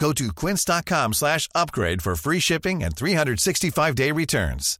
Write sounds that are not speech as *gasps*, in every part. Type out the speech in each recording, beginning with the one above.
Go to quince.com slash upgrade for free shipping and 365-day returns.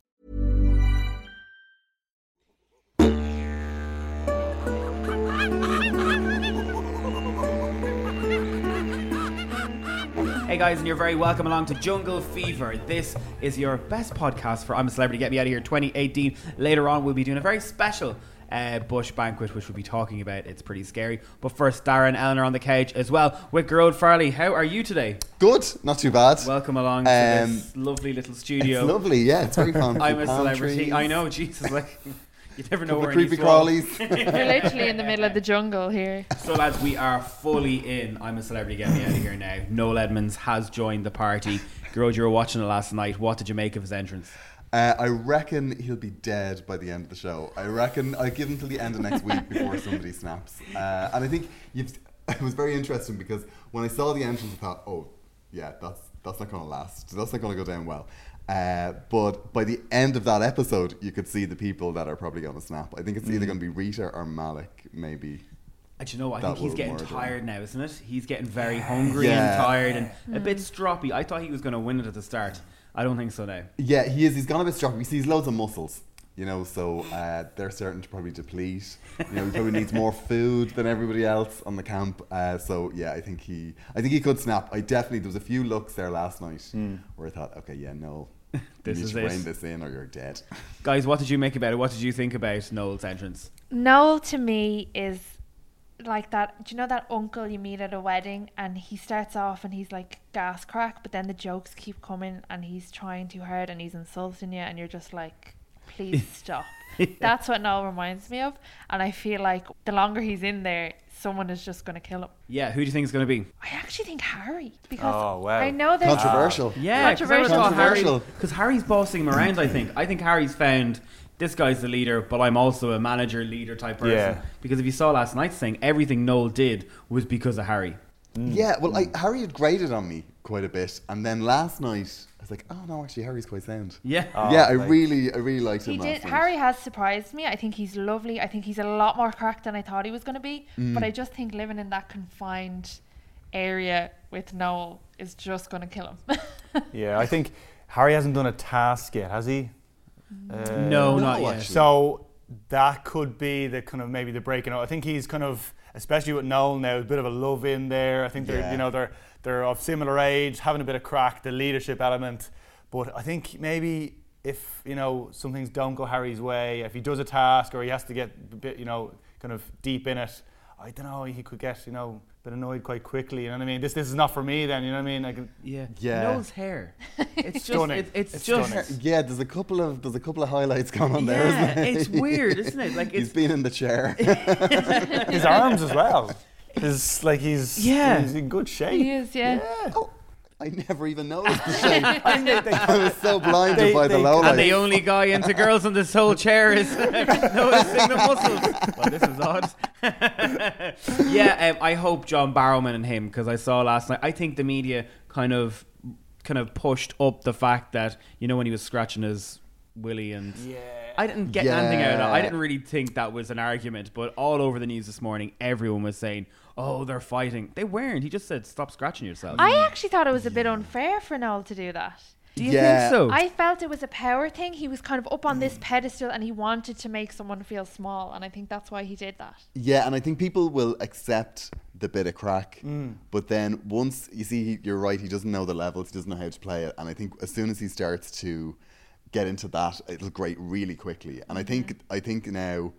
Hey guys, and you're very welcome along to Jungle Fever. This is your best podcast for I'm a Celebrity Get Me Out of Here 2018. Later on, we'll be doing a very special uh, Bush banquet, which we'll be talking about. It's pretty scary. But first, Darren, Eleanor on the couch as well with Gerard Farley. How are you today? Good, not too bad. Welcome along to Um, this lovely little studio. It's lovely, yeah. It's very fun. *laughs* I'm a Palm celebrity. trees, I know, Jesus, like *laughs* you never know couple where of any creepy swallow- crawlies. *laughs* We're literally in the middle of the jungle here. So lads, we are fully in. I'm a celebrity. Get me out of here now. Noel Edmonds has joined the party. Gerard, you were watching it last night. What did you make of his entrance? Uh, I reckon he'll be dead by the end of the show. I reckon I'll give him till the end of next week before *laughs* somebody snaps. Uh, and I think you've, *laughs* it was very interesting because when I saw the entrance, I thought, oh, yeah, that's that's not going to last. That's not going to go down well. Uh, but by the end of that episode, you could see the people that are probably going to snap. I think it's either going to be Rita or Malique, maybe. And you know? I That think he's getting murder him. tired now, isn't it? He's getting very hungry and tired and a bit stroppy. I thought he was going to win it at the start. I don't think so now. Yeah, he is. He's gone a bit strong. He sees loads of muscles, you know, so uh, they're starting to probably deplete. You know, he probably needs more food than everybody else on the camp. Uh, so yeah, I think he, I think he could snap. I definitely there was a few looks there last night where I thought, okay, yeah, no, *laughs* This you is need to it. rein this in or you're dead. Guys, what did you make about it? What did you think about Noel's entrance? Noel to me is like that. Do you know that uncle you meet at a wedding and he starts off and he's like gas crack, but then the jokes keep coming and he's trying too hard and he's insulting you and you're just like, please *laughs* stop. That's what Noel reminds me of. And I feel like the longer he's in there, someone is just going to kill him. Yeah, who do you think is going to be? I actually think Harry because Oh, wow. I know there's Controversial. Yeah, Controversial. Controversial. Because Harry's bossing him around. I think. I think Harry's found this guy's the leader, but I'm also a manager, leader type person. Yeah. Because if you saw last night's thing, everything Noel did was because of Harry. Yeah, well, I, Harry had graded on me quite a bit, and then last night I was like, oh no, actually Harry's quite sound. Yeah. *laughs* yeah, I like- really, I really liked him. He last did. night. Harry has surprised me. I think he's lovely. I think he's a lot more cracked than I thought he was going to be. Mm. But I just think living in that confined area with Noel is just going to kill him. *laughs* Yeah, I think Harry hasn't done a task yet, has he? Uh, No, No, not yet. So that could be the kind of maybe the breaking out. I think he's kind of, especially with Noel now, a bit of a love in there. I think they're Yeah. you know they're they're of similar age, having a bit of crack, the leadership element. But I think maybe if you know some things don't go Harry's way, if he does a task or he has to get a bit you know kind of deep in it, I don't know. He could get you know a bit annoyed quite quickly. You know what I mean? This this is not for me. Then you know what I mean? I can, Yeah. Yeah. Noel's hair. *laughs* It's just. Stunning. It, it's, It's just. stunning. Yeah, there's a couple of there's a couple of highlights going on there, Yeah, isn't there? it's *laughs* weird, isn't it? Like he's been in the chair. *laughs* his arms as well. His like he's Yeah. he's in good shape. he is, yeah. oh, I never even noticed the *laughs* shape. I think they, they, I was so blinded They- by the they- low And the only guy into girls in this whole chair is *laughs* noticing the muscles. Well, this is odd. *laughs* yeah, um, I hope John Barrowman and him because I saw last night. I think the media kind of, kind of pushed up the fact that you know when he was scratching his willy and I didn't get anything out of that. I didn't really think that was an argument, but all over the news this morning, everyone was saying, "Oh, they're fighting." They weren't. He just said, "Stop scratching yourself." I actually thought it was a bit unfair for Noel to do that. Do you Yeah. think so? I felt it was a power thing. He was kind of up on this pedestal and he wanted to make someone feel small. And I think that's why he did that. Yeah, and I think people will accept the bit of crack, mm. but then once you see, he, you're right, he doesn't know the levels, he doesn't know how to play it, and I think as soon as he starts to get into that, it'll grate really quickly. And I think I think now.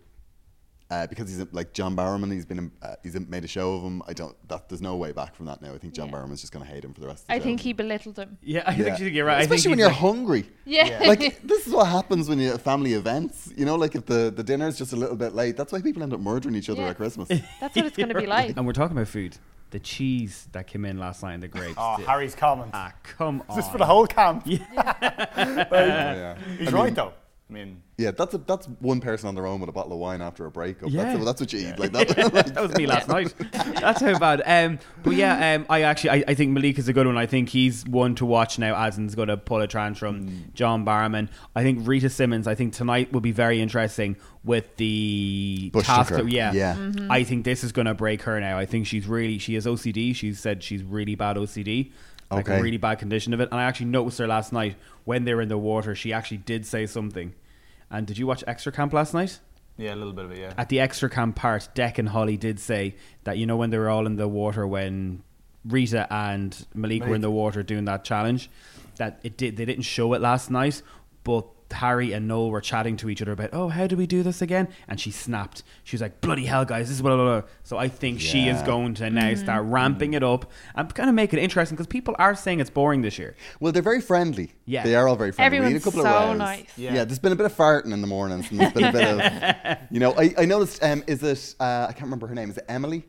Uh, because he's like John Barrowman, he's been uh, he's made a show of him. I don't that there's no way back from that now. I think John Yeah. Barrowman's just going to hate him for the rest of the I show. think he belittled him. Yeah, I Yeah. think you're right. I think Especially when you're like- hungry. Yeah. like *laughs* this is what happens when you have family events. You know, like if the, the dinner's just a little bit late, that's why people end up murdering each other Yeah. at Christmas. That's what it's going to be *laughs* like. And we're talking about food. The cheese that came in last night in the *laughs* grapes. Oh, did- Harry's comment. Ah, come on. Is this for the whole camp? *laughs* yeah. He's I right mean, though. I mean, Yeah, that's a, that's one person on their own with a bottle of wine after a breakup. Yeah. That's, that's what you eat. Like that. *laughs* that was me last night. That's how bad. Um, but yeah, um, I actually I, I think Malique is a good one. I think he's one to watch now. Asin's going to pull a tantrum. John Barrowman. I think Rita Simons. I think tonight will be very interesting with the Bush task. Tucker. that- yeah, Yeah. I think this is going to break her now. I think she's really she has OCD. She's said she's really bad OCD. Like a really bad condition of it. And I actually noticed her last night when they were in the water. She actually did say something. And did you watch Extra Camp last night? yeah, a little bit of it. Yeah. at the extra camp part, Dec and Holly did say that you know when they were all in the water when Rita and Malique, were in the water doing that challenge, that it did they didn't show it last night, but Harry and Noel were chatting to each other about, oh, how do we do this again? And she snapped. She was like, bloody hell, guys, this is blah, blah, blah. So I think she is going to now start ramping it up and kind of make it interesting because people are saying it's boring this year. Well, they're very friendly. Yeah. They are all very friendly. We need a Everyone's couple so of rows. nice. Yeah. Yeah. there's been a bit of farting in the mornings. And there's been a bit of, *laughs* you know, I, I noticed, um, is it, uh, I can't remember her name, is it Emily?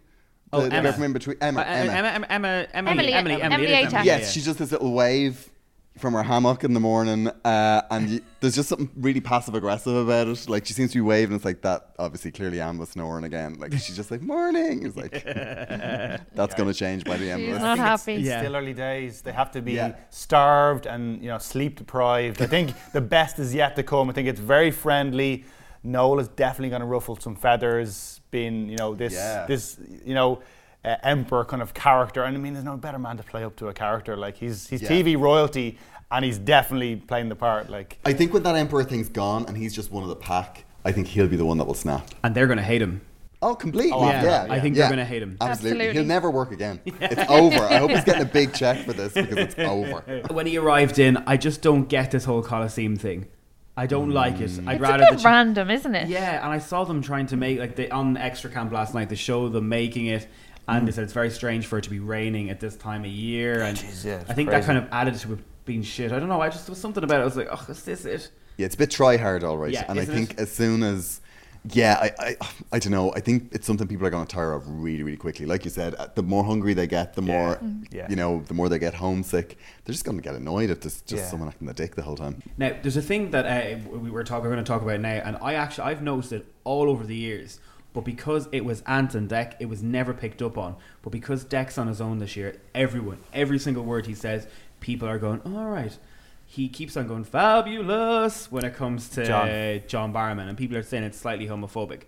Oh, the, the Emma. from in between, Emma. Uh, Emma. Emma, Emma, Emma, Emily, Emily, Emily, Emily, Emily it is Atack. Emily, Yes, yeah. she's just this little wave from her hammock in the morning, uh, and y there's just something really passive aggressive about it. Like she seems to be waving. It's like that. Obviously, clearly, Anne was snoring again. Like she's just like morning. It's like *laughs* that's going to change by the end She's of not this. happy. Yeah. Still early days. They have to be Yeah. starved and you know sleep deprived. I think the best is yet to come. I think it's very friendly. Noel is definitely going to ruffle some feathers. Being you know this Yeah. this you know uh, emperor kind of character. And I mean, there's no better man to play up to a character. Like he's he's Yeah. TV royalty, and he's definitely playing the part. Like I think when that emperor thing's gone and he's just one of the pack, I think he'll be the one that will snap. And they're going to hate him. Oh, completely. Oh, yeah. after that, I yeah. think they're going to hate him. Absolutely. Absolutely. He'll never work again. *laughs* It's over. I hope he's getting a big check for this because it's *laughs* over. when he arrived in, I just don't get this whole Colosseum thing. I don't like it. I'd It's rather a the bit ch- random, isn't it? Yeah, and I saw them trying to make like they on extra camp last night. They show them making it, and they said it's very strange for it to be raining at this time of year. And Jeez, yeah, I think that kind of added to it being shit. I don't know. I just there was something about it. I was like, oh, is this it? Yeah, it's a bit try hard, all right. Yeah, and I think it? as soon as, yeah, I, I, I don't know. I think it's something people are going to tire of really, really quickly. Like you said, uh, the more hungry they get, the more, Yeah. you know, the more they get homesick. They're just going to get annoyed if there's just Yeah. someone acting the dick the whole time. Now, there's a thing that uh, we were talking, we're going to talk about now, and I actually I've noticed it all over the years. But because it was Ant and Dec, it was never picked up on. But because Dec's on his own this year, everyone, every single word he says, people are going, all right. He keeps on going fabulous when it comes to John. John Barrowman, and people are saying it's slightly homophobic.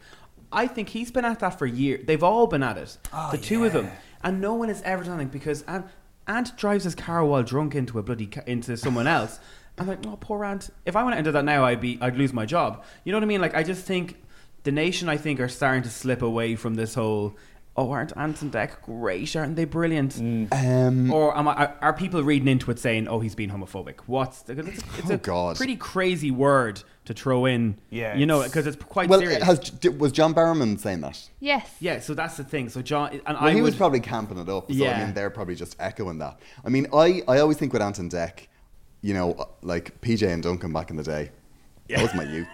I think he's been at that for years. They've all been at it, oh, the two of them, and no one has ever done it because Ant, Ant drives his car while drunk into a bloody ca- into someone else. I'm like, oh, poor Ant. If I went into that now, I'd be, I'd lose my job. You know what I mean? Like, I just think the nation, I think, are starting to slip away from this whole. Oh, aren't Ant and Dec great? Aren't they brilliant? Um, Or am I, are, are people reading into it saying, "Oh, he's being homophobic"? What's the, it's, it's Oh, a God. pretty crazy word to throw in. Yeah, you know, because it's quite well, serious. has, was John Barrowman saying that? Yes. yeah, so that's the thing. So John and Well, I he would, was probably camping it up. So, Yeah. I mean, they're probably just echoing that. I mean, I, I always think with Ant and Dec, you know, uh, like PJ and Duncan back in the day. That was my youth.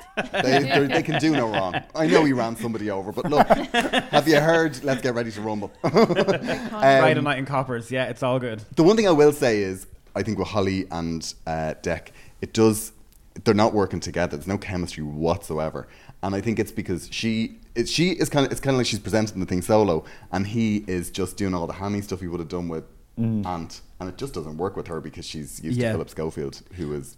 They, *laughs* they're- can do no wrong. I know he ran somebody over, but look, have you heard? Let's get ready to rumble. *laughs* Friday Um, night in coppers. Yeah, it's all good. The one thing I will say is, I think with Holly and uh, Dec, it does. They're not working together. There's no chemistry whatsoever, and I think it's because she, it, she is kind of. It's kind of like she's presenting the thing solo, and he is just doing all the hammy stuff he would have done with Ant, and it just doesn't work with her because she's used Yeah. to Philip Schofield, who is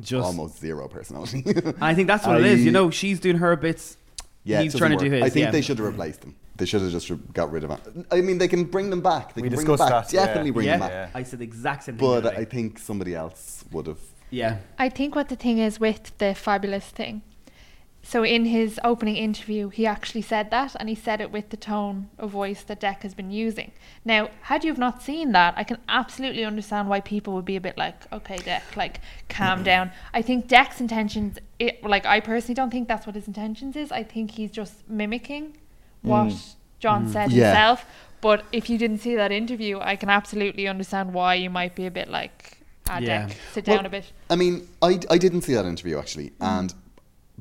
Just almost zero personality. I think that's what it is. You know, she's doing her bits. Yeah, he's doesn't trying to do work. his. I think yeah. they should have replaced them. They should have just got rid of it. I mean, they can bring them back. They We can bring them back. that, yeah. Definitely bring yeah, them back. I said the exact same thing. But I think somebody else would have. yeah, I think what the thing is with the fabulous thing. So in his opening interview, he actually said that, and he said it with the tone of voice that Dec has been using. Now, had you have not seen that, I can absolutely understand why people would be a bit like, "Okay, Dec, like, calm down." I think Dec's intentions, it, like, I personally don't think that's what his intentions is. I think he's just mimicking what mm. John mm. said Yeah. himself. But if you didn't see that interview, I can absolutely understand why you might be a bit like, "Ah, Yeah. Dec, sit Well, down a bit." I mean, I, I didn't see that interview actually, mm. and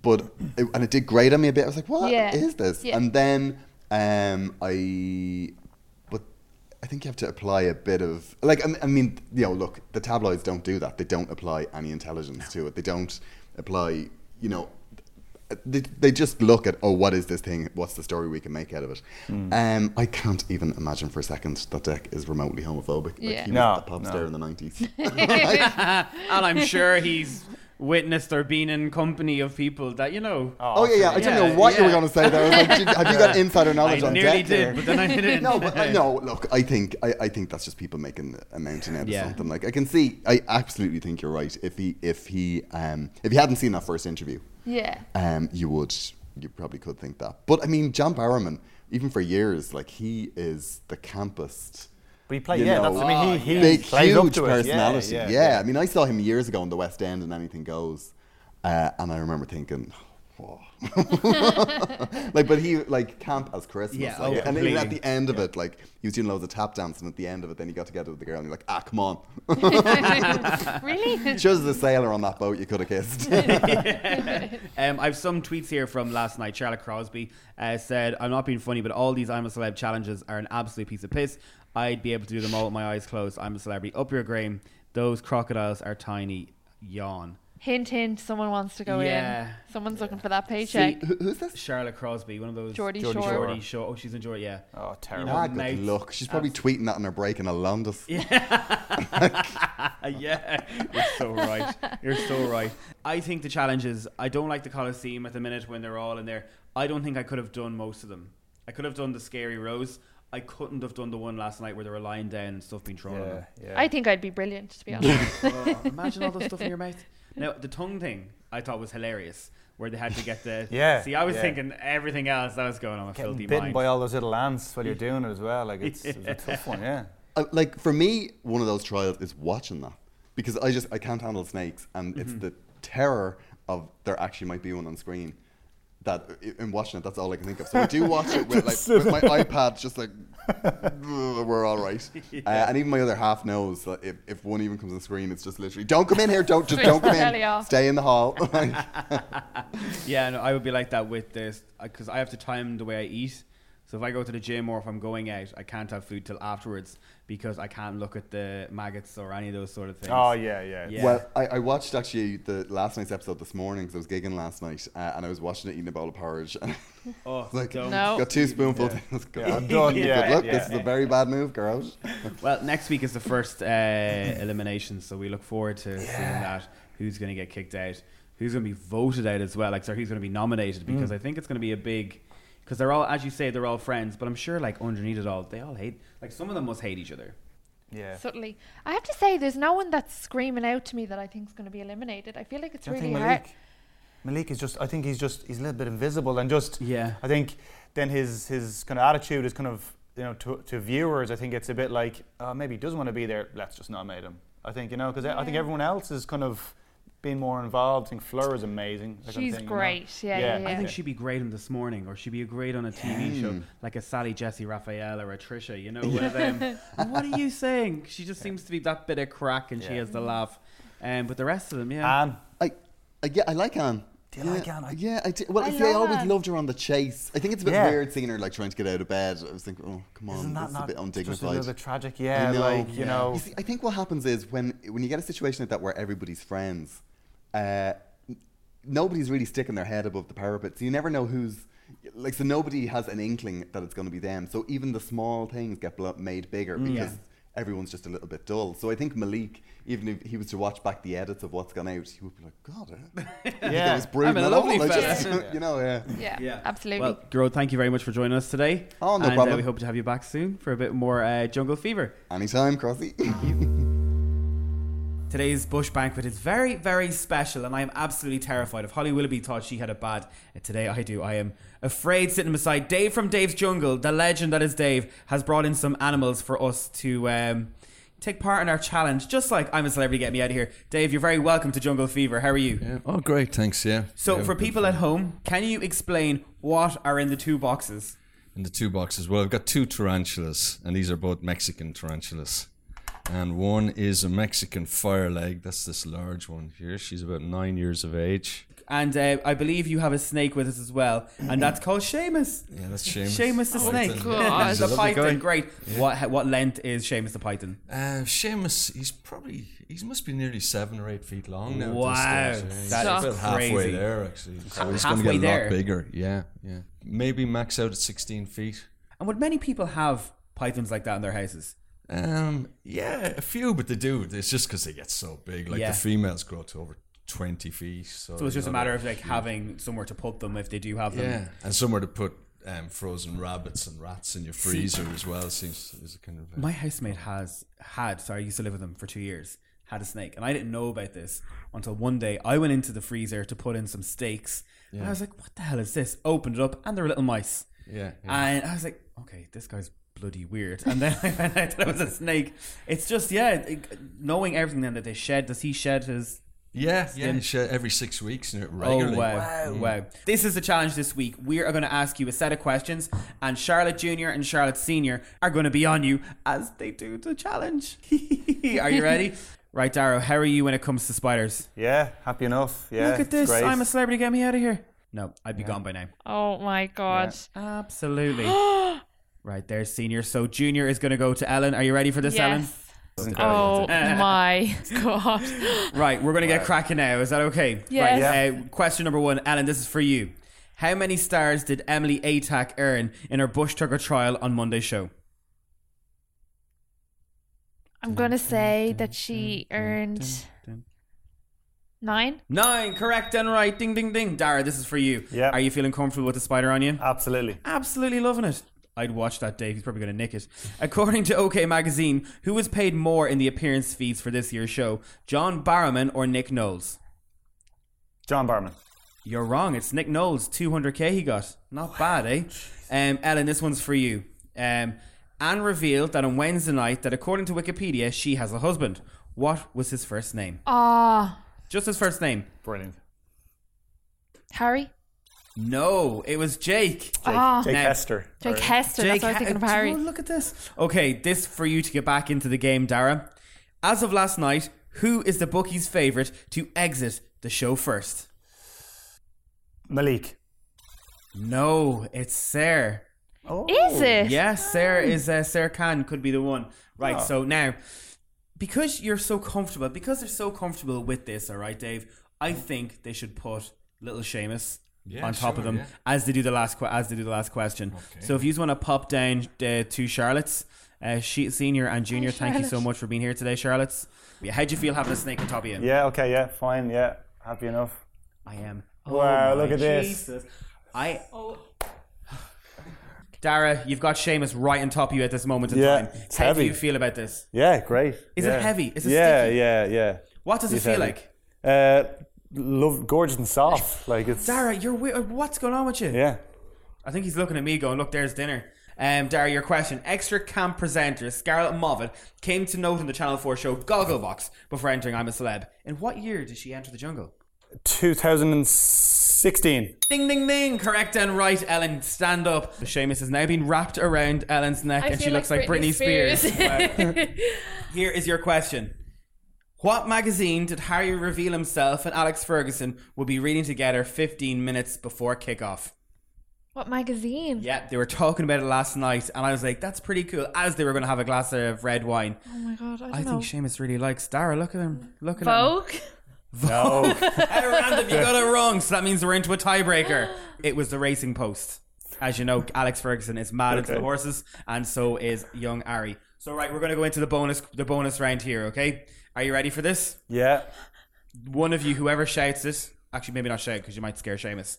but it, and it did grate on me a bit. I was like, "What is Yeah. this?" Yeah. And then um, I, but I think you have to apply a bit of like I mean- you know, look, the tabloids don't do that. They don't apply any intelligence to it. They don't apply, you know. They, they just look at oh what is this thing what's the story we can make out of it um, I can't even imagine for a second that Dec is remotely homophobic like Yeah. he was No, a pop no. star in the 90s *laughs* *laughs* *laughs* and I'm sure he's witnessed or been in company of people that you know. Oh yeah, yeah. I didn't Yeah, know what you were going to say there. I was like, have you got *laughs* insider knowledge I on nearly deck did, here?" but then I didn't. *laughs* no, but I, no. *laughs* Look, I think I, I think that's just people making a mountain out of Yeah. something. Like I can see, I absolutely think you're right. If he if he um if you hadn't seen that first interview, Yeah. um you would you probably could think that. But I mean, John Barrowman, even for years, like he is the campest. But he played, you yeah, know, that's, I mean, he, he big, plays up huge to it. Yeah, personality. Yeah, Yeah, I mean, I saw him years ago in the West End and Anything Goes, uh, and I remember thinking, "Whoa." *laughs* like, but he like camp as Christmas, Yeah, like, oh, and then at the end of it, like he was doing loads of tap dancing. At the end of it, then he got together with the girl, and you're like, ah, come on, *laughs* really? *laughs* just the sailor on that boat, you could have kissed. Um, I have some tweets here from last night. Charlotte Crosby uh, said, "I'm not being funny, but all these I'm a celeb challenges are an absolute piece of piss. I'd be able to do them all with my eyes closed. I'm a celebrity. Up your game. Those crocodiles are tiny. Yawn." Hint, hint. Someone wants to go in. Yeah. in. Someone's looking for that paycheck. Who- Who's this? Charlotte Crosby, one of those Geordie Geordie Shore. Geordie Shore. Oh, she's in Geordie. Yeah. Oh, terrible. know, Ah, good mouth- luck. She's probably tweeting that on her break in a Londis. Uh, *laughs* *laughs* yeah, you're so right. You're so right. I think the challenge is I don't like the Coliseum at the minute when they're all in there. I don't think I could have done most of them. I could have done the scary rose. I couldn't have done the one last night where they were lying down and stuff being thrown at Yeah, them. yeah. I think I'd be brilliant, to be *laughs* honest. Oh, imagine all the stuff in your mouth. Now the tongue thing I thought was hilarious, where they had to get the *laughs* Yeah, See, I was yeah. thinking everything else that was going on with Getting filthy bitten mind. by all those little ants while you're *laughs* doing it as well. Like, it's, it's a tough one, yeah. Uh, like for me, one of those trials is watching that because I just I can't handle snakes, and it's Mm-hmm. the terror of there actually might be one on screen. That in watching it, that's all I can think of. So I do watch it with *laughs* like with my iPad, just like *laughs* we're all right. *laughs* Uh, and even my other half knows that if, if one even comes on screen, it's just literally don't come in here, don't just don't come in, stay in the hall. Yeah, no, I would be like that with this because I have to time the way I eat. So if I go to the gym or if I'm going out, I can't have food till afterwards because I can't look at the maggots or any of those sort of things. Oh, yeah, yeah. Yeah. Well, I, I watched actually the last night's episode this morning because I was gigging last night, uh, and I was watching it eating a bowl of porridge. And *laughs* Oh, like, don't. No. got two spoonfuls. *laughs* Good Yeah. I'm done. Good Yeah, luck. yeah. This is a very bad move, girls. *laughs* Well, next week is the first uh, elimination, so we look forward to seeing that. Who's going to get kicked out? Who's going to be voted out as well? Like, sorry, who's going to be nominated? Because I think it's going to be a big. Because they're all, as you say, they're all friends, but I'm sure, like, underneath it all, they all hate. Like, some of them must hate each other. Yeah. Subtly. I have to say, there's no one that's screaming out to me that I think is going to be eliminated. I feel like it's Do really think hard. Malique? Malique is just. I think he's just. He's a little bit invisible, and just. Yeah. I think then his his kind of attitude is kind of you know to, to viewers. I think it's a bit like oh, maybe he doesn't want to be there. Let's just nominate him. I think you know because I think everyone else is kind of being more involved. I think Fleur is amazing. that kind of She's thing, you know. great. Yeah, yeah, yeah. I think she'd be great on this morning, or she'd be great on a TV show, like a Sally Jessy Raphael or a Trisha. You know, one of them. What are you saying? She just seems to be that bit of crack, and she has the laugh. Um, but the rest of them, yeah. Anne. I, I, yeah, I like Anne. Do you yeah, like Anne? I- yeah, I do. Well, I I, see, I always Anne. loved her on the chase. I think it's a bit Yeah. weird seeing her like trying to get out of bed. I was thinking, oh, come on, Isn't that this is a not bit just a undignified. little bit tragic? I Yeah, know, like you yeah. know. You see, I think what happens is when when you get a situation like that where everybody's friends, uh, nobody's really sticking their head above the parapet. So you never know who's like. So nobody has an inkling that it's going to be them. So even the small things get blo- made bigger because Yeah. everyone's just a little bit dull. So I think Malique, even if he was to watch back the edits of what's gone out, he would be like, God, eh? *laughs* I think I Yeah. was brooding I'm a lovely all. I fella." just, *laughs* you know, yeah. Yeah, absolutely. Well, Gerard, thank you very much for joining us today. Oh, no and, Uh, problem. we hope to have you back soon for a bit more uh, Jungle Fever. Anytime, Crossy. *laughs* Today's bush banquet is very, very special, and I am absolutely terrified. If Holly Willoughby thought she had a bad, uh, today I do. I am afraid sitting beside Dave from Dave's Jungle, the legend that is Dave, has brought in some animals for us to um, take part in our challenge. Just like I'm a celebrity, get me out of here. Dave, you're very welcome to Jungle Fever. How are you? Yeah. Oh, great. Thanks. Yeah. So, Yeah, for people at home, can you explain what are in the two boxes? in the two boxes, well, I've got two tarantulas, and these are both Mexican tarantulas. And one is a Mexican fire leg. That's this large one here. She's about nine years of age. And uh, I believe you have a snake with us as well, and that's called Seamus. Yeah, that's Seamus. Seamus the snake. *laughs* He's the a python, guy. great. What what length is Seamus the python? Uh, Seamus, he's probably he must be nearly seven or eight feet long now. Wow, at this stage. Yeah, that about halfway crazy. there actually. So Ha- he's going to halfway get a there? lot bigger. Yeah, yeah. Maybe max out at sixteen feet. And would many people have pythons like that in their houses? Um, yeah, a few, but they do. It's just because they get so big. Like Yeah. the females grow to over twenty feet. So, So it's just a know, matter they're of like huge. having somewhere to put them if they do have them. Yeah, and somewhere to put um, frozen rabbits and rats in your freezer as well seems is a kind of. My housemate has had, sorry, I used to live with them for two years, had a snake. And I didn't know about this until one day I went into the freezer to put in some steaks. And I was like, what the hell is this? Opened it up and there were little mice. yeah, yeah. And I was like, okay, this guy's bloody weird. And then *laughs* I found out that it was a snake. It's just, yeah, it- knowing everything then that they shed. Does he shed his yeah, yeah. Skin. sh- Every six weeks and regularly. Oh wow. wow, This is the challenge this week. We are going to ask you a set of questions, and Charlotte Junior and Charlotte Senior are going to be on you as they do the challenge. *laughs* are you ready? *laughs* right, Dara. How are you when it comes to spiders? Yeah, happy enough. Yeah, Look at this. Great. I'm a celebrity. Get me out of here. No, I'd be gone by now. Oh my god. Absolutely. *gasps* *gasps* *gasps* right there's Senior. So Junior is going to go to Ellen. Are you ready for this, Ellen? Yes. Oh *laughs* my *laughs* god. Right, we're going to get cracking now. Is that okay? Yes. Right, uh, question number one, Ellen, this is for you. How many stars did Emily Atack earn in her Bush Tucker trial on Monday's show? I'm gonna say that she earned nine. Nine, correct and right. Ding, ding, ding. Dara, this is for you. Yeah. Are you feeling comfortable with the spider on you? Absolutely. Absolutely loving it. I'd watch that, Dave. He's probably going to nick it. According to OK Magazine, who was paid more in the appearance fees for this year's show? John Barrowman or Nick Knowles? John Barman. You're wrong. It's Nick Knowles. 200k he got. Not bad, eh? Um, Ellen, this one's for you. Um, Anne revealed that on Wednesday night that according to Wikipedia, she has a husband. What was his first name? Ah, Just his first name. Brilliant. Harry. No, it was Jake. Jake, Ah. Jake Now- Hester. Jake Or- Hester. That's what I was thinking of Ha- Harry. Oh, look at this. Okay, this for you to get back into the game, Dara. As of last night, who is the bookies' favourite to exit the show first? Malique. No, it's Sarah. Oh. Is it? Yes, Sarah is uh, Sarah Khan could be the one. Right. So now, because you're so comfortable, because they're so comfortable with this, all right, Dave. I think they should put little Seamus Yeah, on top of them yeah. as they do the last que- as they do the last question. So if you just want to pop down uh, to Charlotte's. Uh, she, senior and junior, thank you so much for being here today, Charlotte's. Yeah, how'd you feel having a snake on top of you? Yeah, okay, yeah, fine, yeah. Happy enough. I am. Wow, look at this. Jesus. I. *sighs* Dara, you've got Seamus right on top of you at this moment in Yeah, time. it's How heavy. do you feel about this? Yeah, great. Is it heavy? Is it yeah, sticky? yeah, yeah. What does it feel heavy. like? Uh, love, gorgeous and soft. Like it's. Dara, you're weird. What's going on with you? Yeah. I think he's looking at me going, look, there's dinner. Um, Dara, your question. Extra camp presenter Scarlett Moffatt came to note in the Channel 4 show Gogglebox before entering I'm a Celeb. In what year did she enter the jungle? 2016. Ding, ding, ding. Correct and right, Ellen. Stand up. Seamus has now been wrapped around Ellen's neck I and she feel looks like like Britney, Britney Spears. Spears. Wow. *laughs* Here is your question. What magazine did Harry reveal himself and Alex Ferguson would be reading together 15 minutes before kickoff? What magazine? Yeah, they were talking about it last night, and I was like, "That's pretty cool." As they were going to have a glass of red wine, Oh my god, I don't I know. think Seamus really likes Dara. Look at him. Look at Vogue. him. No. *laughs* How random! You *laughs* got it wrong, so that means we're into a tiebreaker. It was the Racing Post. As you know, Alex Ferguson is mad into the horses, and so is young Ari. So right, we're going to go into the bonus the bonus round here. Okay, are you ready for this? yeah. One of you, whoever shouts this, actually maybe not shout because you might scare Seamus.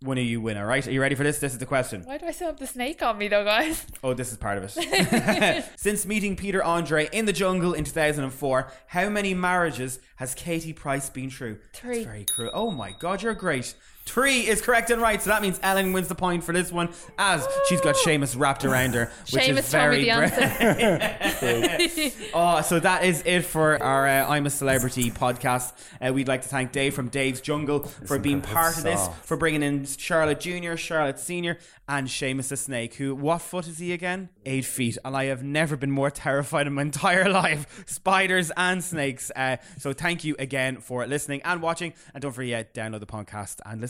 one of you win. All right, are you ready for this? This is the question. Why do I still have the snake on me though, guys? Oh, this is part of it. *laughs* *laughs* Since meeting Peter Andre in the jungle in 2004, how many marriages has Katie Price been through? Three. That's very cruel. Oh my God, you're great. Three is correct and right, so that means Ellen wins the point for this one, as she's got Seamus wrapped around her, which Seamus is told me very the bra- answer. *laughs* Oh, so that is it for our uh, I'm a Celebrity podcast. Uh, we'd like to thank Dave from Dave's Jungle for being part of this, soft. for bringing in Charlotte Jr., Charlotte Senior, and Seamus the Snake, who, what foot is he again? Eight feet. And I have never been more terrified in my *laughs* entire life. Spiders and snakes. Uh, so thank you again for listening and watching. And don't forget, download the podcast and